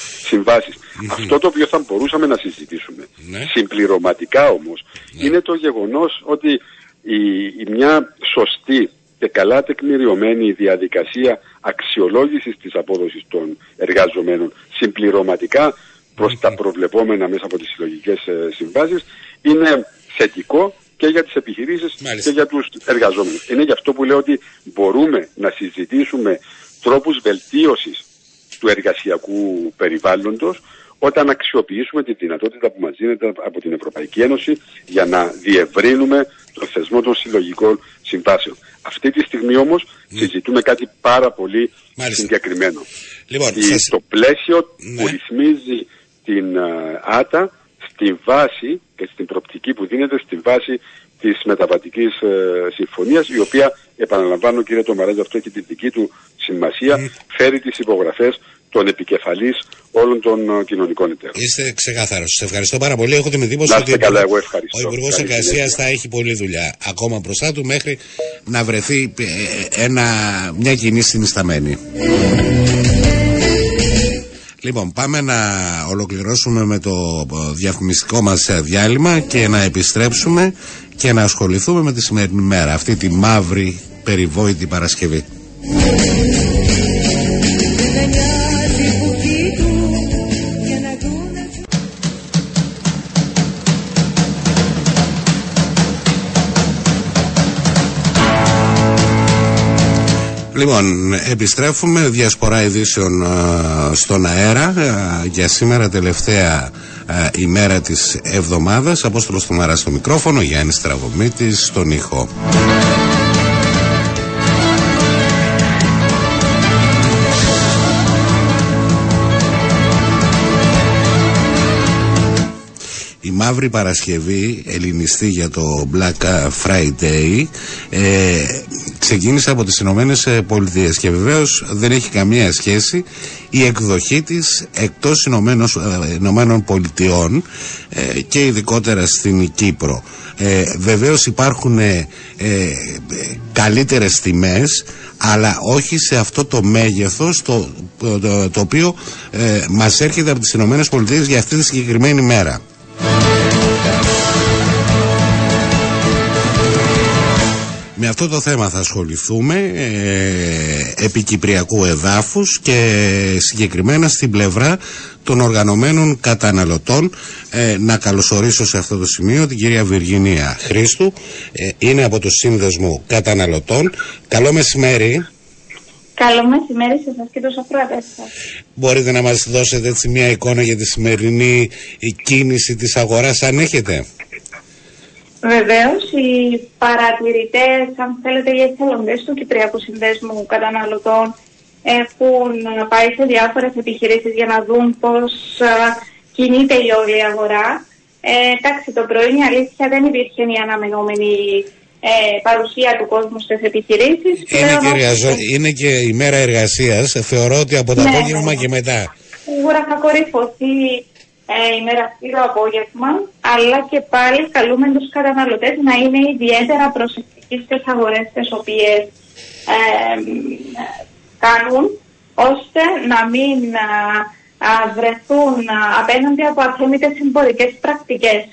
Αυτό το οποίο θα μπορούσαμε να συζητήσουμε ναι. συμπληρωματικά όμως ναι. είναι το γεγονός ότι η, η μια σωστή και καλά τεκμηριωμένη διαδικασία αξιολόγησης της απόδοσης των εργαζομένων συμπληρωματικά προς τα προβλεπόμενα μέσα από τις συλλογικές ε, συμβάσεις είναι θετικό και για τις επιχειρήσεις και για τους εργαζόμενους. Είναι γι' αυτό που λέω ότι μπορούμε να συζητήσουμε τρόπους βελτίωσης του εργασιακού περιβάλλοντος όταν αξιοποιήσουμε τη δυνατότητα που μας δίνεται από την Ευρωπαϊκή Ένωση για να διευρύνουμε το θεσμό των συλλογικών συμβάσεων. Αυτή τη στιγμή όμως ναι. συζητούμε κάτι πάρα πολύ Μάλιστα. συγκεκριμένο. Λοιπόν, Το πλαίσιο ναι. που ρυθμίζει την uh, ΆΤΑ στη βάση και στην προπτική που δίνεται στη βάση της μεταβατικής ε, συμφωνίας η οποία επαναλαμβάνω κύριε Τομαράζα αυτό έχει τη δική του σημασία φέρει τις υπογραφές των επικεφαλής όλων των ε, κοινωνικών εταίρων. Είστε ξεκάθαρος. Σας ευχαριστώ πάρα πολύ. Έχω την εντύπωση ότι καλά, εγώ ευχαριστώ. ο Υπουργός Εργασίας θα έχει πολλή δουλειά ακόμα μπροστά του μέχρι να βρεθεί ε, ένα, μια κοινή συνισταμένη. Λοιπόν, πάμε να ολοκληρώσουμε με το διαφημιστικό μας διάλειμμα και να επιστρέψουμε και να ασχοληθούμε με τη σημερινή μέρα, αυτή τη μαύρη περιβόητη Παρασκευή. Λοιπόν, επιστρέφουμε. Διασπορά ειδήσεων στον αέρα για σήμερα τελευταία ημέρα της εβδομάδας. Απόστολος του Μαρά στο μικρόφωνο, Γιάννης Τραγωμίτης στον ήχο Μαύρη Παρασκευή, ελληνιστή για το Black Friday, ε, ξεκίνησε από τις Ηνωμένες Πολιτείες και βεβαίως δεν έχει καμία σχέση η εκδοχή της εκτός Ηνωμένων, ε, Ηνωμένων Πολιτειών ε, και ειδικότερα στην Κύπρο. Ε, βεβαίως υπάρχουν ε, ε, καλύτερες τιμές αλλά όχι σε αυτό το μέγεθος το, το, το οποίο ε, μας έρχεται από τις Ηνωμένες Πολιτείες για αυτή τη συγκεκριμένη μέρα. Με αυτό το θέμα θα ασχοληθούμε ε, επί Κυπριακού εδάφους και συγκεκριμένα στην πλευρά των οργανωμένων καταναλωτών. Ε, να καλωσορίσω σε αυτό το σημείο την κυρία Βιργινία Χρήστου, ε, είναι από το Σύνδεσμο Καταναλωτών. Καλό μεσημέρι. Καλό μεσημέρι σε εσάς και τους ακροατές σας. Μπορείτε να μας δώσετε έτσι μια εικόνα για τη σημερινή κίνηση της αγοράς αν έχετε. Βεβαίως, οι παρατηρητές, αν θέλετε, οι εθελοντές του Κυπριακού Συνδέσμου Καταναλωτών έχουν πάει σε διάφορες επιχειρήσεις για να δουν πώς κινείται η όλη αγορά. Ε, εντάξει, το πρωί η αλήθεια δεν υπήρχε η αναμενόμενη ε, παρουσία του κόσμου στις επιχειρήσεις. Είναι, και, είναι και η μέρα εργασίας, θεωρώ ότι από το ναι, απόγευμα ναι, ναι. και μετά. Σίγουρα θα κορυφωθεί ε, η μέρα αυτή το απόγευμα, αλλά και πάλι καλούμε τους καταναλωτές να είναι ιδιαίτερα προσεκτικοί στις αγορές τις οποίες ε, κάνουν, ώστε να μην α, βρεθούν απέναντι από αθέμητες συμπορικές πρακτικές.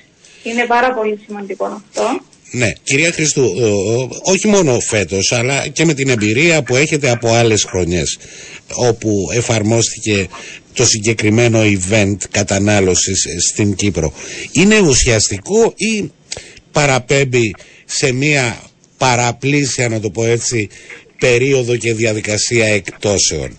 Είναι πάρα πολύ σημαντικό αυτό. Ναι, κυρία Χριστού, ε, όχι μόνο φέτος, αλλά και με την εμπειρία που έχετε από άλλες χρονιές, όπου εφαρμόστηκε το συγκεκριμένο event κατανάλωσης στην Κύπρο. Είναι ουσιαστικό ή παραπέμπει σε μια παραπλήσια, να το πω έτσι, περίοδο και διαδικασία εκτόσεων;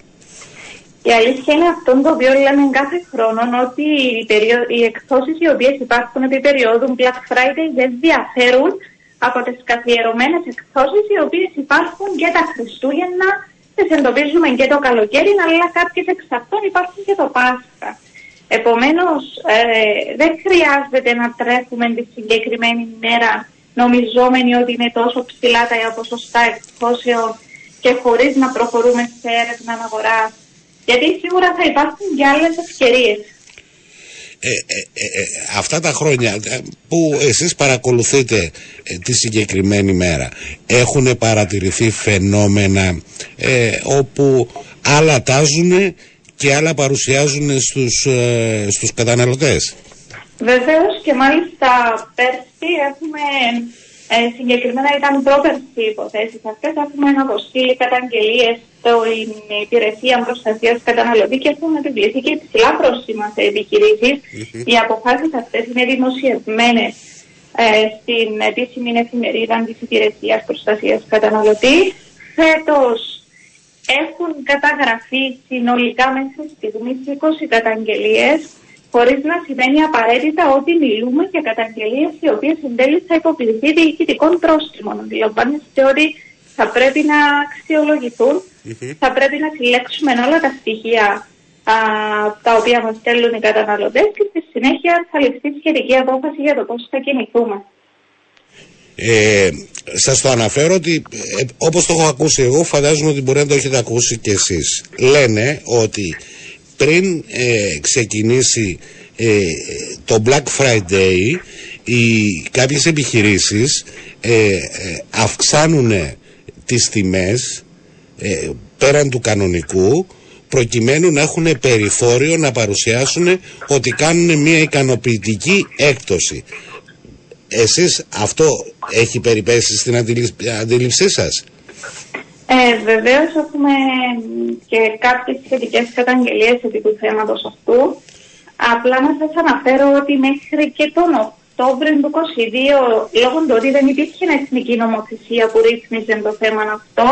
Η αλήθεια είναι αυτό το οποίο λέμε κάθε χρόνο ότι οι, περιο... οι εκπτώσεις οι οποίες υπάρχουν επί περίοδου Black Friday δεν διαφέρουν από τις καθιερωμένες εκπτώσεις οι οποίες υπάρχουν και τα Χριστούγεννα, τις εντοπίζουμε και το καλοκαίρι, αλλά κάποιες εξ αυτών υπάρχουν και το Πάσχα. Επομένως, ε, δεν χρειάζεται να τρέχουμε τη συγκεκριμένη ημέρα νομιζόμενοι ότι είναι τόσο ψηλά τα ποσοστά εκπτώσεων και χωρίς να προχωρούμε σε έρευνα αγορά γιατί σίγουρα θα υπάρχουν και άλλες ευκαιρίες. Ε, ε, ε, αυτά τα χρόνια που εσείς παρακολουθείτε τη συγκεκριμένη μέρα έχουν παρατηρηθεί φαινόμενα όπου άλλα τάζουν και άλλα παρουσιάζουν στους, στους καταναλωτές; Βεβαίως και μάλιστα πέρσι έχουμε ε, συγκεκριμένα ήταν πρόπερση υποθέσεις αυτές. Έχουμε αποστείλει καταγγελίες στην υπηρεσία προστασίας καταναλωτή και έχουμε επιβληθεί και υψηλά πρόστιμα σε επιχειρήσεις. Οι αποφάσεις αυτές είναι δημοσιευμένες ε, στην επίσημη εφημερίδα της υπηρεσίας προστασίας καταναλωτής. Φέτος έχουν καταγραφεί συνολικά μέσα στιγμή 20 καταγγελίες χωρίς να σημαίνει απαραίτητα ότι μιλούμε για καταγγελίες οι οποίες εν τέλει θα υποβληθεί διοικητικών πρόστιμων. Αντιλαμβάνεστε ότι θα πρέπει να αξιολογηθούν, θα πρέπει να συλλέξουμε όλα τα στοιχεία α, τα οποία μας στέλνουν οι καταναλωτές και στη συνέχεια θα ληφθεί σχετική απόφαση για το πώς θα κινηθούμε. Ε, σας το αναφέρω ότι ε, όπως το έχω ακούσει εγώ φαντάζομαι ότι μπορεί να το έχετε ακούσει και εσείς λένε ότι πριν ε, ξεκινήσει ε, το Black Friday οι, κάποιες επιχειρήσεις ε, ε αυξάνουν τις τιμές ε, πέραν του κανονικού προκειμένου να έχουν περιθώριο να παρουσιάσουν ότι κάνουν μια ικανοποιητική έκπτωση. Εσείς αυτό έχει περιπέσει στην αντίληψή σας; Ε, Βεβαίως έχουμε και κάποιες σχετικές καταγγελίες επί του θέματος αυτού. Απλά να σας αναφέρω ότι μέχρι και τον Οκτώβριο του 2022, λόγω του ότι δεν υπήρχε εθνική νομοθεσία που ρύθμιζε το θέμα αυτό,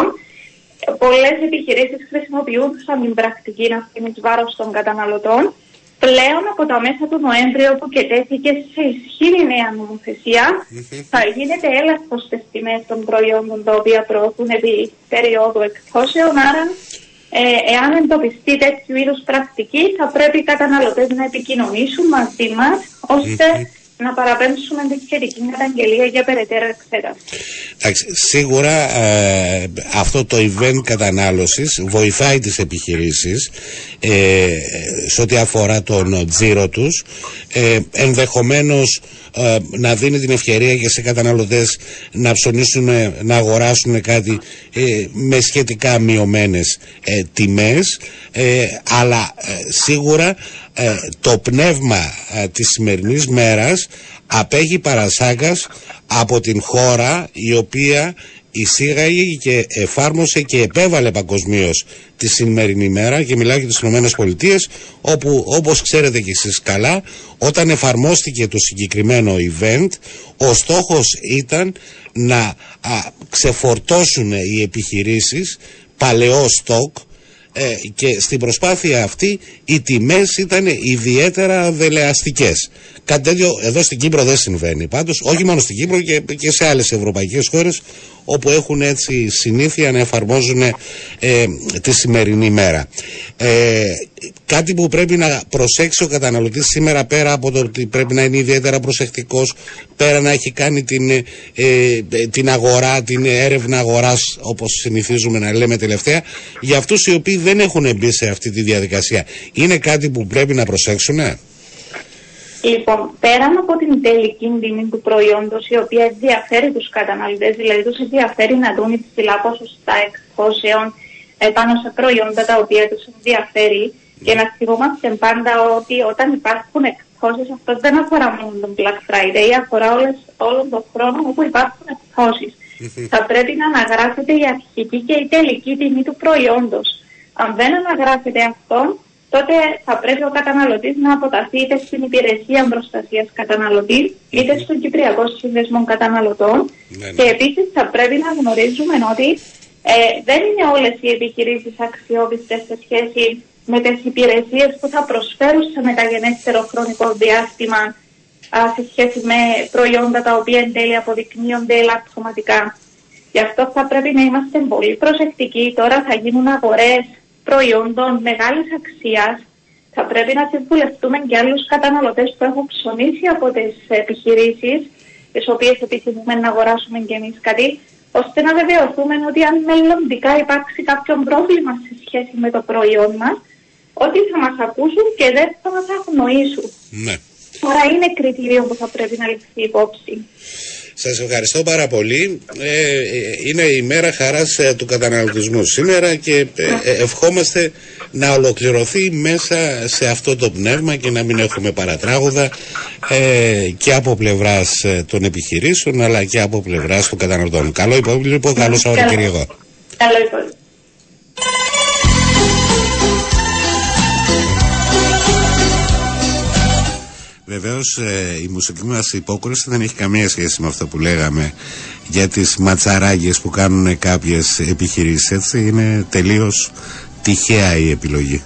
πολλές επιχειρήσεις χρησιμοποιούσαν την πρακτική αυτή εις βάρος των καταναλωτών. Πλέον από τα μέσα του Νοέμβριο που και τέθηκε σε ισχύ η νέα νομοθεσία θα γίνεται έλεγχο στις τιμές των προϊόντων τα οποία προωθούν επί περίοδου εκπτώσεων. Άρα, ε, εάν εντοπιστεί τέτοιου είδους πρακτική, θα πρέπει οι καταναλωτές να επικοινωνήσουν μαζί μας ώστε να παραπέμψουμε την σχετική καταγγελία για περαιτέρω εξέταση. Σίγουρα ε, αυτό το event κατανάλωσης βοηθάει τις επιχειρήσεις ε, σε ό,τι αφορά τον τζίρο τους ε, ενδεχομένως ε, να δίνει την ευκαιρία και σε καταναλωτές να ψωνίσουν, να αγοράσουν κάτι με σχετικά μειωμένες τιμές αλλά σίγουρα το πνεύμα της σημερινής μέρας απέχει παρασάγκας από την χώρα η οποία εισήγαγε και εφάρμοσε και επέβαλε παγκοσμίως τη σημερινή μέρα και μιλάω για τις Ηνωμένες Πολιτείες όπου όπως ξέρετε και εσείς καλά όταν εφαρμόστηκε το συγκεκριμένο event ο στόχος ήταν να α, ξεφορτώσουν οι επιχειρήσεις παλαιό στόκ ε, και στην προσπάθεια αυτή οι τιμές ήταν ιδιαίτερα δελεαστικές. Κάτι τέτοιο εδώ στην Κύπρο δεν συμβαίνει πάντως, όχι μόνο στην Κύπρο και, και σε άλλες ευρωπαϊκές χώρες όπου έχουν έτσι συνήθεια να εφαρμόζουν ε, τη σημερινή μέρα. Ε, κάτι που πρέπει να προσέξει ο καταναλωτής σήμερα πέρα από το ότι πρέπει να είναι ιδιαίτερα προσεκτικός, πέρα να έχει κάνει την, ε, ε, την αγορά, την έρευνα αγοράς όπως συνηθίζουμε να λέμε τελευταία, για αυτούς οι οποίοι δεν έχουν μπει σε αυτή τη διαδικασία. Είναι κάτι που πρέπει να προσέξουν. Λοιπόν, πέραν από την τελική τιμή του προϊόντος, η οποία ενδιαφέρει τους καταναλωτές, δηλαδή τους ενδιαφέρει να δουν υψηλά ποσοστά εκχώσεων πάνω σε προϊόντα τα οποία τους ενδιαφέρει και να θυμόμαστε πάντα ότι όταν υπάρχουν εκχώσεις, αυτό δεν αφορά μόνο τον Black Friday, αφορά όλες, όλο τον χρόνο όπου υπάρχουν εκχώσεις. Θα πρέπει να αναγράφεται η αρχική και η τελική τιμή του προϊόντος. Αν δεν αναγράφεται αυτό, τότε θα πρέπει ο καταναλωτής να αποταθεί είτε στην υπηρεσία προστασίας καταναλωτής, είτε στον Κυπριακό Σύνδεσμο Καταναλωτών. Ναι, ναι. Και επίσης θα πρέπει να γνωρίζουμε ότι ε, δεν είναι όλες οι επιχειρήσεις αξιόπιστες σε σχέση με τις υπηρεσίες που θα προσφέρουν σε μεταγενέστερο χρονικό διάστημα α, σε σχέση με προϊόντα τα οποία εν τέλει αποδεικνύονται ελαττωματικά. Γι' αυτό θα πρέπει να είμαστε πολύ προσεκτικοί. Τώρα θα γίνουν αγορές προϊόντων μεγάλης αξίας θα πρέπει να συμβουλευτούμε και άλλους καταναλωτές που έχουν ψωνίσει από τις επιχειρήσεις τις οποίες επιθυμούμε να αγοράσουμε και εμείς κάτι ώστε να βεβαιωθούμε ότι αν μελλοντικά υπάρξει κάποιο πρόβλημα σε σχέση με το προϊόν μας ότι θα μας ακούσουν και δεν θα μας αγνοήσουν. Ναι. Άρα είναι κριτήριο που θα πρέπει να ληφθεί υπόψη. Σας ευχαριστώ πάρα πολύ. Ε, είναι η μέρα χαράς ε, του καταναλωτισμού σήμερα και ε, ευχόμαστε να ολοκληρωθεί μέσα σε αυτό το πνεύμα και να μην έχουμε παρατράγουδα και από πλευράς των επιχειρήσεων αλλά και από πλευράς των καταναλωτών. Καλό υπόλοιπο, καλό Σαββατοκύριακο. Καλό υπόλοιπο. Βεβαίως ε, η μουσική μας υπόκριση δεν έχει καμία σχέση με αυτό που λέγαμε για τις ματσαράγγε που κάνουν κάποιες επιχειρήσεις. Έτσι είναι τελείως τυχαία η επιλογή.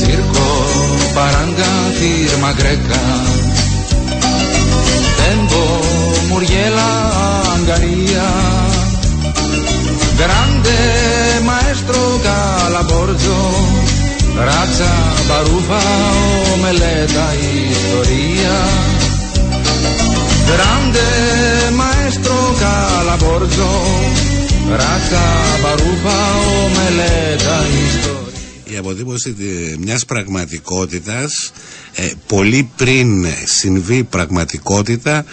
Circo, παράγκα, firma greca, tempo, muriela, angaria, grande maestro Calaborgio, Ράτσα, παρούφα, ομελέτα, ιστορία. Grande maestro Calaborzo Ράτσα, παρούφα, ομελέτα, ιστορία. Η αποτύπωση μιας πραγματικότητας ε, πολύ πριν συμβεί πραγματικότητα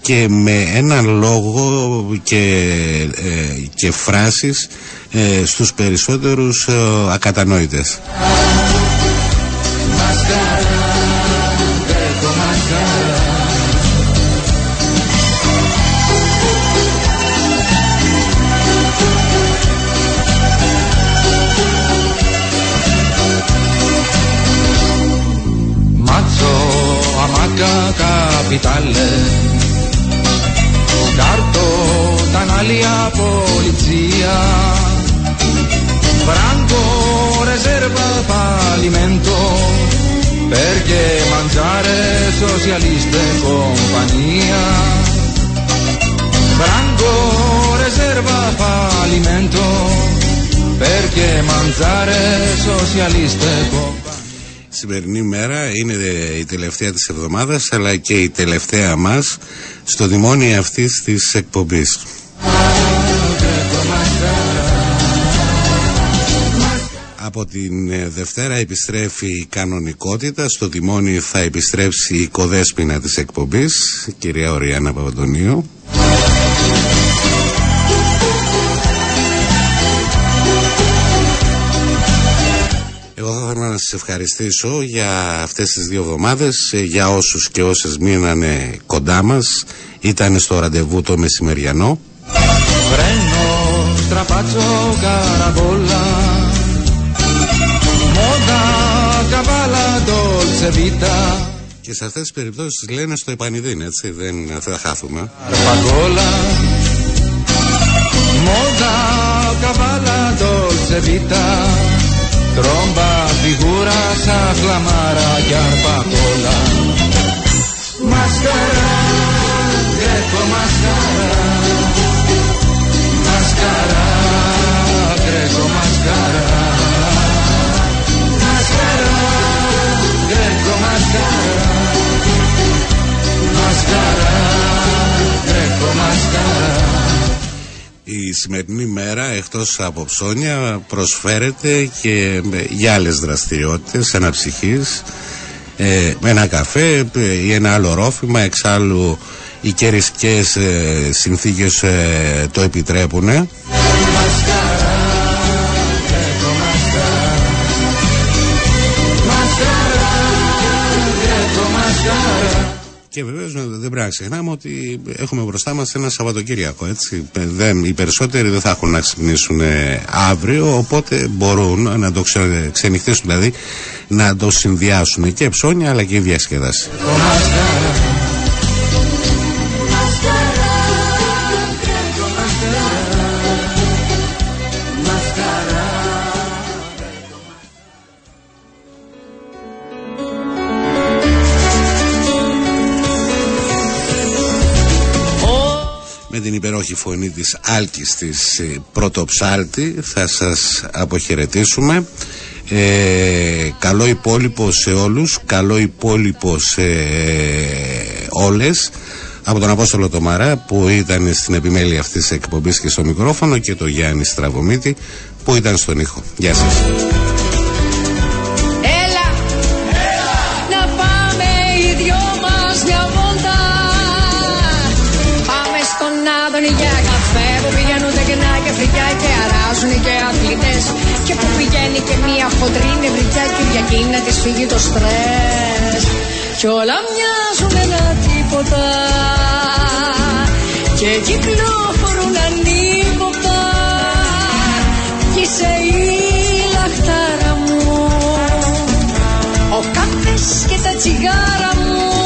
και με έναν λόγο και, ε, και φράσεις ε, στους περισσότερους ε, ακατανόητες, μακάρα και το μαξά. Μάτσο, αμάκα καπιτάλε το κάρτο. Τανάλια πολιτεία reserva fallimento perché mangiare socialista in compagnia. Franco reserva fallimento perché mangiare socialista in compagnia. Σημερινή μέρα είναι η τελευταία της εβδομάδας αλλά και η τελευταία μας στο δημόνιο αυτής της εκπομπής. Από την ε, Δευτέρα επιστρέφει η κανονικότητα. Στο τιμόνι θα επιστρέψει η κοδέσποινα της εκπομπής, η κυρία Οριάννα Παπαντονίου. Εγώ θα ήθελα να σας ευχαριστήσω για αυτές τις δύο εβδομάδες, ε, για όσους και όσες μείνανε κοντά μας, ήταν στο ραντεβού το μεσημεριανό. Βρένο, στραπάτσο, καραβόλα, ντόλτσε βίτα. Και σε αυτές τις περιπτώσεις λένε στο επανειδήν, έτσι, δεν θα χάθουμε. Αρπαγόλα, μόδα, καβάλα, ντόλτσε βίτα. Τρόμπα, φιγούρα, σαχλαμάρα και αρπαγόλα. Μασκαρά, γκρέκο μασκαρά. Μασκαρά, γκρέκο μασκαρά. Μασκαρά, μασκαρά. Μασκαρά, γκρέκο μασκαρά. Η σημερινή μέρα εκτός από ψώνια προσφέρεται και για άλλες δραστηριότητες αναψυχής ε, με ένα καφέ ε, ή ένα άλλο ρόφημα εξάλλου οι κερισκές ε, συνθήκες ε, το επιτρέπουν Και βεβαίως δεν πρέπει να ξεχνάμε ότι έχουμε μπροστά μας ένα Σαββατοκύριακο. Έτσι. Δεν, οι περισσότεροι δεν θα έχουν να ξυπνήσουν ε, αύριο, οπότε μπορούν να το ξε, ξενυχτήσουν, δηλαδή να το συνδυάσουν και ψώνια αλλά και διασκέδαση. Υπερόχη φωνή της Άλκης της ε, πρωτοψάλτη θα σας αποχαιρετήσουμε ε, καλό υπόλοιπο σε όλους καλό υπόλοιπο σε όλες από τον Απόστολο Τομαρά που ήταν στην επιμέλεια αυτής της εκπομπής και στο μικρόφωνο και το Γιάννη Στραβωμίτη που ήταν στον ήχο. Γεια σας. Και που πηγαίνει και μία χοντρή νευρικιά Κυριακή να της φύγει το στρες. κι όλα μοιάζουν ένα τίποτα. Και κυκλοφορούν ανίποτα. Κι σε η λαχτάρα μου. Ο καφές και τα τσιγάρα μου.